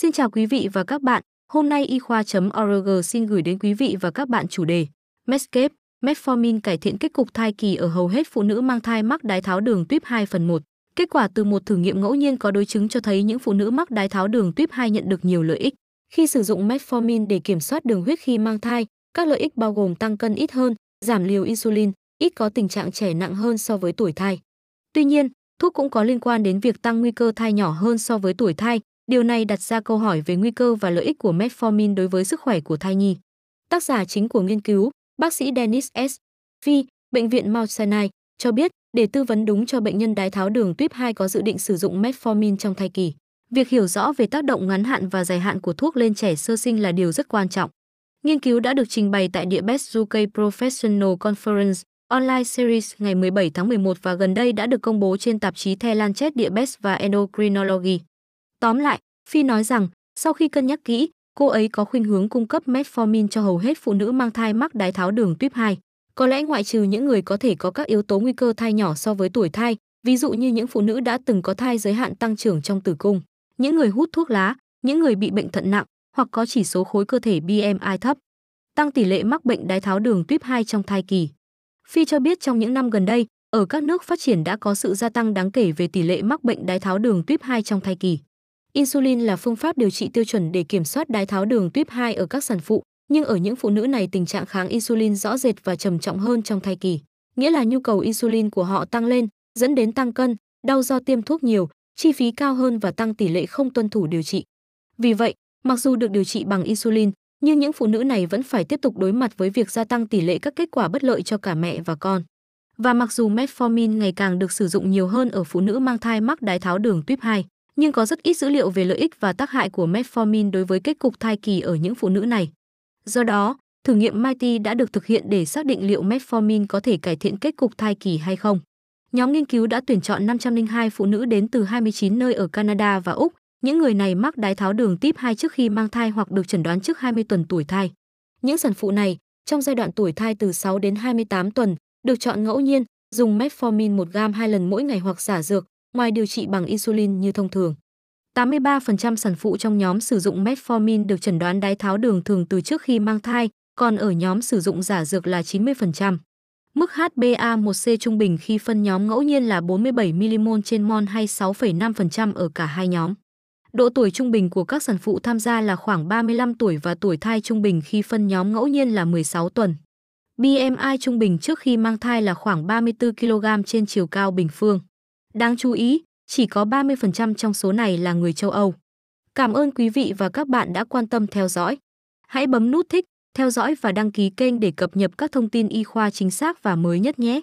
Xin chào quý vị và các bạn. Hôm nay y khoa.org xin gửi đến quý vị và các bạn chủ đề Medscape, Metformin cải thiện kết cục thai kỳ ở hầu hết phụ nữ mang thai mắc đái tháo đường tuyếp 2 phần 1. Kết quả từ một thử nghiệm ngẫu nhiên có đối chứng cho thấy những phụ nữ mắc đái tháo đường tuyếp 2 nhận được nhiều lợi ích. Khi sử dụng Metformin để kiểm soát đường huyết khi mang thai, các lợi ích bao gồm tăng cân ít hơn, giảm liều insulin, ít có tình trạng trẻ nặng hơn so với tuổi thai. Tuy nhiên, thuốc cũng có liên quan đến việc tăng nguy cơ thai nhỏ hơn so với tuổi thai. Điều này đặt ra câu hỏi về nguy cơ và lợi ích của metformin đối với sức khỏe của thai nhi. Tác giả chính của nghiên cứu, bác sĩ Dennis S. Phi, Bệnh viện Mount Sinai, cho biết để tư vấn đúng cho bệnh nhân đái tháo đường tuyếp 2 có dự định sử dụng metformin trong thai kỳ. Việc hiểu rõ về tác động ngắn hạn và dài hạn của thuốc lên trẻ sơ sinh là điều rất quan trọng. Nghiên cứu đã được trình bày tại địa Best UK Professional Conference Online Series ngày 17 tháng 11 và gần đây đã được công bố trên tạp chí The Lancet Diabetes và Endocrinology. Tóm lại, Phi nói rằng, sau khi cân nhắc kỹ, cô ấy có khuynh hướng cung cấp metformin cho hầu hết phụ nữ mang thai mắc đái tháo đường tuyếp 2. Có lẽ ngoại trừ những người có thể có các yếu tố nguy cơ thai nhỏ so với tuổi thai, ví dụ như những phụ nữ đã từng có thai giới hạn tăng trưởng trong tử cung, những người hút thuốc lá, những người bị bệnh thận nặng hoặc có chỉ số khối cơ thể BMI thấp. Tăng tỷ lệ mắc bệnh đái tháo đường tuyếp 2 trong thai kỳ. Phi cho biết trong những năm gần đây, ở các nước phát triển đã có sự gia tăng đáng kể về tỷ lệ mắc bệnh đái tháo đường tuyếp 2 trong thai kỳ. Insulin là phương pháp điều trị tiêu chuẩn để kiểm soát đái tháo đường tuyếp 2 ở các sản phụ, nhưng ở những phụ nữ này tình trạng kháng insulin rõ rệt và trầm trọng hơn trong thai kỳ, nghĩa là nhu cầu insulin của họ tăng lên, dẫn đến tăng cân, đau do tiêm thuốc nhiều, chi phí cao hơn và tăng tỷ lệ không tuân thủ điều trị. Vì vậy, mặc dù được điều trị bằng insulin, nhưng những phụ nữ này vẫn phải tiếp tục đối mặt với việc gia tăng tỷ lệ các kết quả bất lợi cho cả mẹ và con. Và mặc dù metformin ngày càng được sử dụng nhiều hơn ở phụ nữ mang thai mắc đái tháo đường tuyếp 2, nhưng có rất ít dữ liệu về lợi ích và tác hại của metformin đối với kết cục thai kỳ ở những phụ nữ này. Do đó, thử nghiệm MIGHTY đã được thực hiện để xác định liệu metformin có thể cải thiện kết cục thai kỳ hay không. Nhóm nghiên cứu đã tuyển chọn 502 phụ nữ đến từ 29 nơi ở Canada và Úc những người này mắc đái tháo đường tiếp 2 trước khi mang thai hoặc được chẩn đoán trước 20 tuần tuổi thai. Những sản phụ này, trong giai đoạn tuổi thai từ 6 đến 28 tuần, được chọn ngẫu nhiên, dùng metformin 1 gam hai lần mỗi ngày hoặc xả dược, ngoài điều trị bằng insulin như thông thường. 83% sản phụ trong nhóm sử dụng metformin được chẩn đoán đái tháo đường thường từ trước khi mang thai, còn ở nhóm sử dụng giả dược là 90%. Mức HbA1c trung bình khi phân nhóm ngẫu nhiên là 47 mmol trên mol hay 6,5% ở cả hai nhóm. Độ tuổi trung bình của các sản phụ tham gia là khoảng 35 tuổi và tuổi thai trung bình khi phân nhóm ngẫu nhiên là 16 tuần. BMI trung bình trước khi mang thai là khoảng 34 kg trên chiều cao bình phương. Đáng chú ý, chỉ có 30% trong số này là người châu Âu. Cảm ơn quý vị và các bạn đã quan tâm theo dõi. Hãy bấm nút thích, theo dõi và đăng ký kênh để cập nhật các thông tin y khoa chính xác và mới nhất nhé.